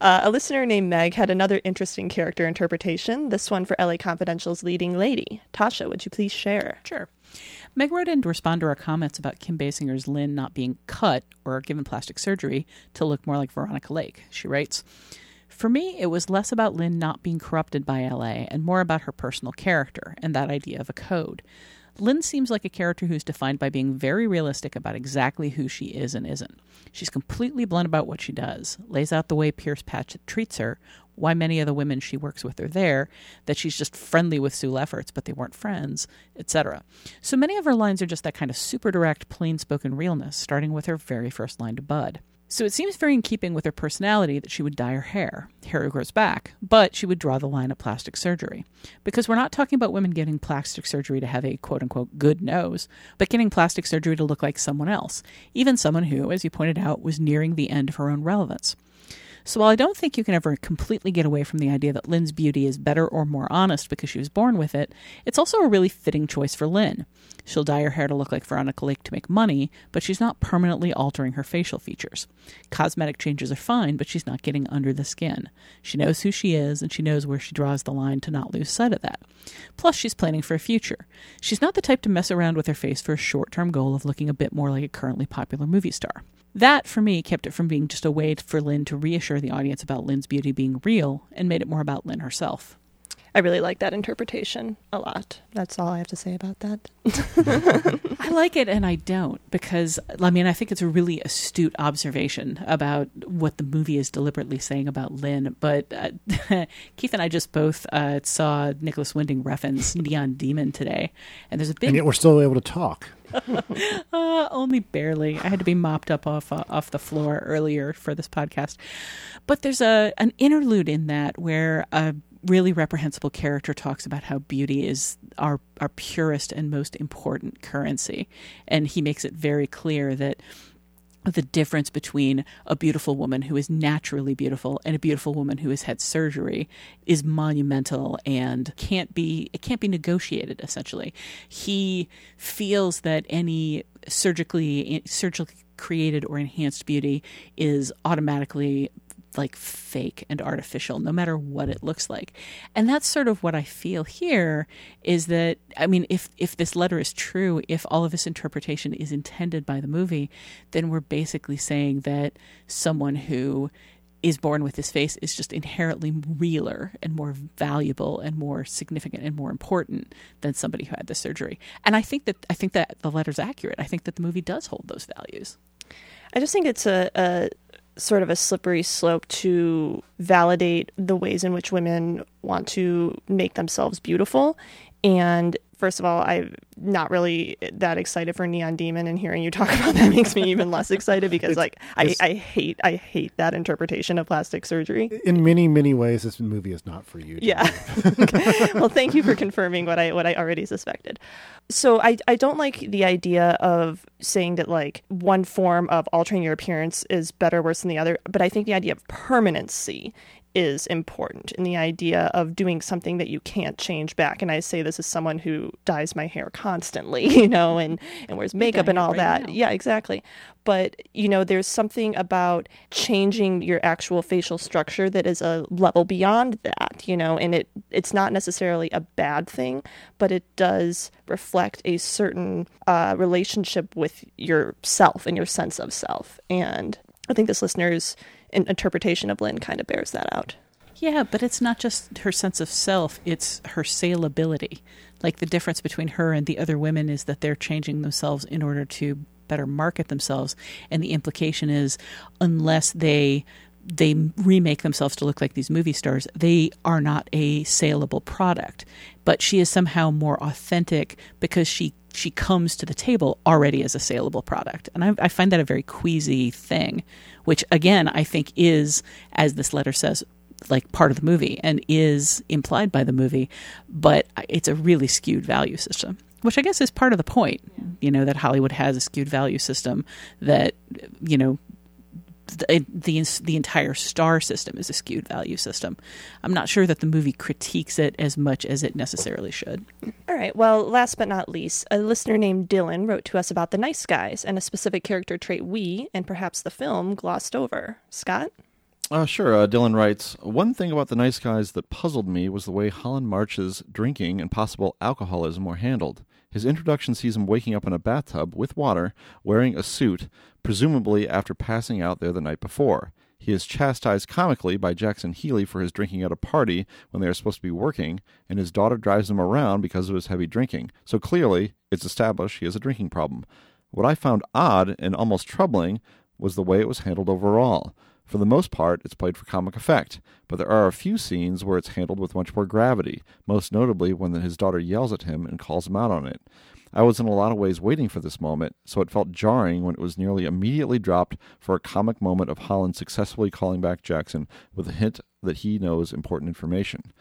Uh, a listener named Meg had another interesting character interpretation. This one for LA Confidential's leading lady. Tasha, would you please share? Sure. Meg wrote in to respond to our comments about Kim Basinger's Lynn not being cut or given plastic surgery to look more like Veronica Lake. She writes, For me, it was less about Lynn not being corrupted by LA and more about her personal character and that idea of a code. Lynn seems like a character who's defined by being very realistic about exactly who she is and isn't. She's completely blunt about what she does, lays out the way Pierce Patchett treats her, why many of the women she works with are there, that she's just friendly with Sue Lefferts, but they weren't friends, etc. So many of her lines are just that kind of super direct, plain spoken realness, starting with her very first line to Bud. So it seems very in keeping with her personality that she would dye her hair. Hair grows back, but she would draw the line at plastic surgery. Because we're not talking about women getting plastic surgery to have a quote unquote good nose, but getting plastic surgery to look like someone else, even someone who, as you pointed out, was nearing the end of her own relevance. So while I don't think you can ever completely get away from the idea that Lynn's beauty is better or more honest because she was born with it, it's also a really fitting choice for Lynn. She'll dye her hair to look like Veronica Lake to make money, but she's not permanently altering her facial features. Cosmetic changes are fine, but she's not getting under the skin. She knows who she is, and she knows where she draws the line to not lose sight of that. Plus, she's planning for a future. She's not the type to mess around with her face for a short term goal of looking a bit more like a currently popular movie star. That, for me, kept it from being just a way for Lynn to reassure the audience about Lynn's beauty being real and made it more about Lynn herself. I really like that interpretation a lot. That's all I have to say about that. I like it and I don't because, I mean, I think it's a really astute observation about what the movie is deliberately saying about Lynn. But uh, Keith and I just both uh, saw Nicolas Winding Refn's Neon Demon today. And there's a big. And yet we're still able to talk. uh, only barely. I had to be mopped up off uh, off the floor earlier for this podcast. But there's a an interlude in that where a really reprehensible character talks about how beauty is our our purest and most important currency, and he makes it very clear that the difference between a beautiful woman who is naturally beautiful and a beautiful woman who has had surgery is monumental and can't be it can't be negotiated essentially. He feels that any surgically surgically created or enhanced beauty is automatically like fake and artificial no matter what it looks like and that's sort of what i feel here is that i mean if if this letter is true if all of this interpretation is intended by the movie then we're basically saying that someone who is born with this face is just inherently realer and more valuable and more significant and more important than somebody who had the surgery. And I think that I think that the letter's accurate. I think that the movie does hold those values. I just think it's a, a sort of a slippery slope to validate the ways in which women want to make themselves beautiful. And first of all, I'm not really that excited for Neon Demon, and hearing you talk about that makes me even less excited because, it's, like, I, I hate I hate that interpretation of plastic surgery. In many many ways, this movie is not for you. Yeah. well, thank you for confirming what I what I already suspected. So I I don't like the idea of saying that like one form of altering your appearance is better or worse than the other, but I think the idea of permanency is important in the idea of doing something that you can't change back. And I say this as someone who dyes my hair constantly, you know, and, and wears makeup and all right that. Now. Yeah, exactly. But, you know, there's something about changing your actual facial structure that is a level beyond that, you know, and it it's not necessarily a bad thing, but it does reflect a certain uh, relationship with yourself and your sense of self. And I think this listener's interpretation of Lynn kind of bears that out. Yeah, but it's not just her sense of self, it's her saleability. Like the difference between her and the other women is that they're changing themselves in order to better market themselves. And the implication is unless they they remake themselves to look like these movie stars, they are not a saleable product. But she is somehow more authentic because she she comes to the table already as a saleable product. And I, I, find that a very queasy thing, which again, I think is, as this letter says, like part of the movie and is implied by the movie, but it's a really skewed value system. Which I guess is part of the point, you know, that Hollywood has a skewed value system that, you know, the, the, the entire star system is a skewed value system. I'm not sure that the movie critiques it as much as it necessarily should. All right. Well, last but not least, a listener named Dylan wrote to us about the nice guys and a specific character trait we and perhaps the film glossed over. Scott. Uh, sure. Uh, Dylan writes One thing about the nice guys that puzzled me was the way Holland March's drinking and possible alcoholism were handled. His introduction sees him waking up in a bathtub with water, wearing a suit, presumably after passing out there the night before. He is chastised comically by Jackson Healy for his drinking at a party when they are supposed to be working, and his daughter drives him around because of his heavy drinking. So clearly, it's established he has a drinking problem. What I found odd and almost troubling was the way it was handled overall. For the most part, it's played for comic effect, but there are a few scenes where it's handled with much more gravity, most notably when his daughter yells at him and calls him out on it. I was in a lot of ways waiting for this moment, so it felt jarring when it was nearly immediately dropped for a comic moment of Holland successfully calling back Jackson with a hint that he knows important information.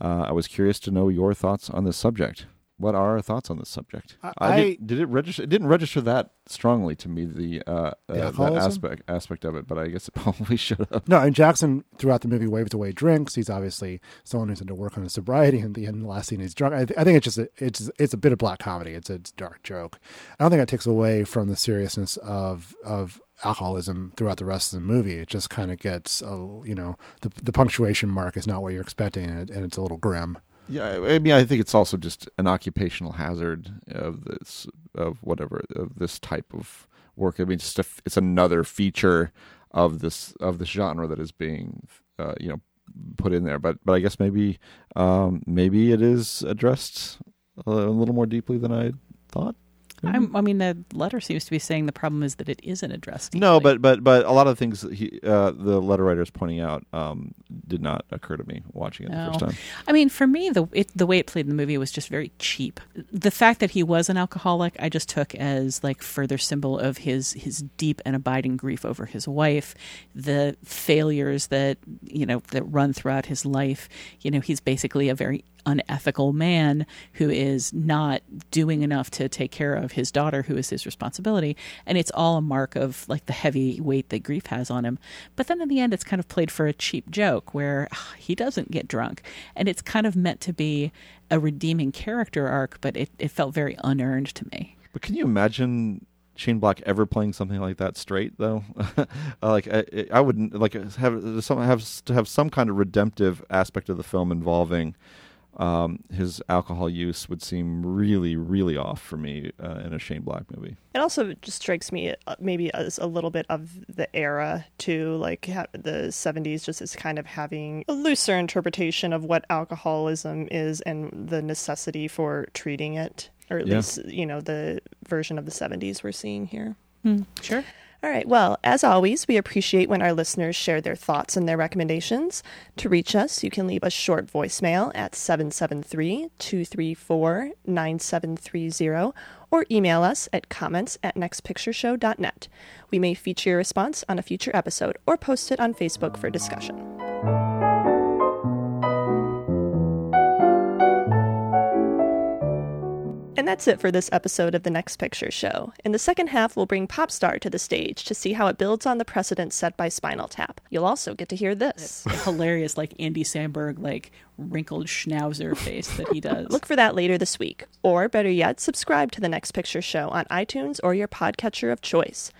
Uh, I was curious to know your thoughts on this subject. What are our thoughts on this subject? I- I did, did it register? It didn't register that strongly to me the uh, uh, that aspect aspect of it, but I guess it probably should have. No, and Jackson throughout the movie waves away drinks. He's obviously someone who's into work on his sobriety, and the end, the last scene he's drunk. I, th- I think it's just a, it's it's a bit of black comedy. It's a, it's a dark joke. I don't think that takes away from the seriousness of of alcoholism throughout the rest of the movie. It just kind of gets a, you know the the punctuation mark is not what you're expecting, and, it, and it's a little grim. Yeah, I mean, I think it's also just an occupational hazard of this, of whatever, of this type of work. I mean, just a, it's another feature of this of this genre that is being, uh, you know, put in there. But but I guess maybe um, maybe it is addressed a little more deeply than I thought. I'm, I mean, the letter seems to be saying the problem is that it isn't addressed. No, but but but a lot of the things he, uh, the letter writer is pointing out, um, did not occur to me watching it the first time. I mean, for me, the it, the way it played in the movie was just very cheap. The fact that he was an alcoholic, I just took as like further symbol of his his deep and abiding grief over his wife, the failures that you know that run throughout his life. You know, he's basically a very unethical man who is not doing enough to take care of his daughter who is his responsibility. And it's all a mark of like the heavy weight that grief has on him. But then in the end it's kind of played for a cheap joke where ah, he doesn't get drunk. And it's kind of meant to be a redeeming character arc but it, it felt very unearned to me. But can you imagine Shane Black ever playing something like that straight though? Like I, I wouldn't like have some have to have some kind of redemptive aspect of the film involving um, his alcohol use would seem really really off for me uh, in a Shane Black movie. It also just strikes me uh, maybe as a little bit of the era too, like ha- the 70s, just as kind of having a looser interpretation of what alcoholism is and the necessity for treating it, or at Yeah. least, you know, the version of the 70s we're seeing here. Hmm, sure. All right. Well, as always, we appreciate when our listeners share their thoughts and their recommendations. To reach us, you can leave a short voicemail at 773 234 9730 or email us at comments at nextpictureshow.net. We may feature your response on a future episode or post it on Facebook for discussion. And that's it for this episode of The Next Picture Show. In the second half, we'll bring Popstar to the stage to see how it builds on the precedent set by Spinal Tap. You'll also get to hear this. hilarious like andy samberg like wrinkled schnauzer face that he does Look for that later this week. Or better yet, subscribe to The Next Picture Show on iTunes or your podcatcher of choice.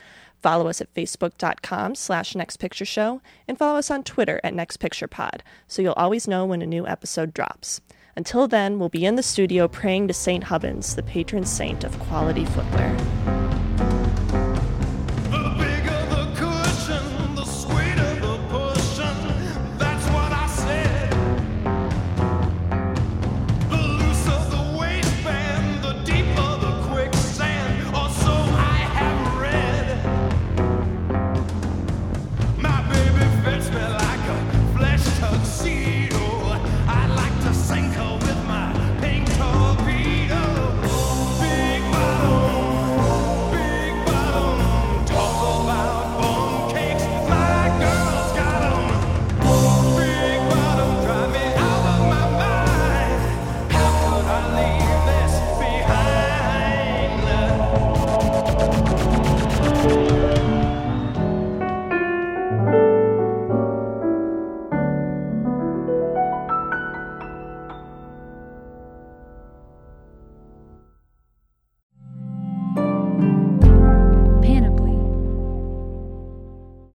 Follow us at facebook.com slash nextpictureshow and follow us on Twitter at nextpicturepod so you'll always know when a new episode drops. Until then, we'll be in the studio praying to St. Hubbins, the patron saint of quality footwear.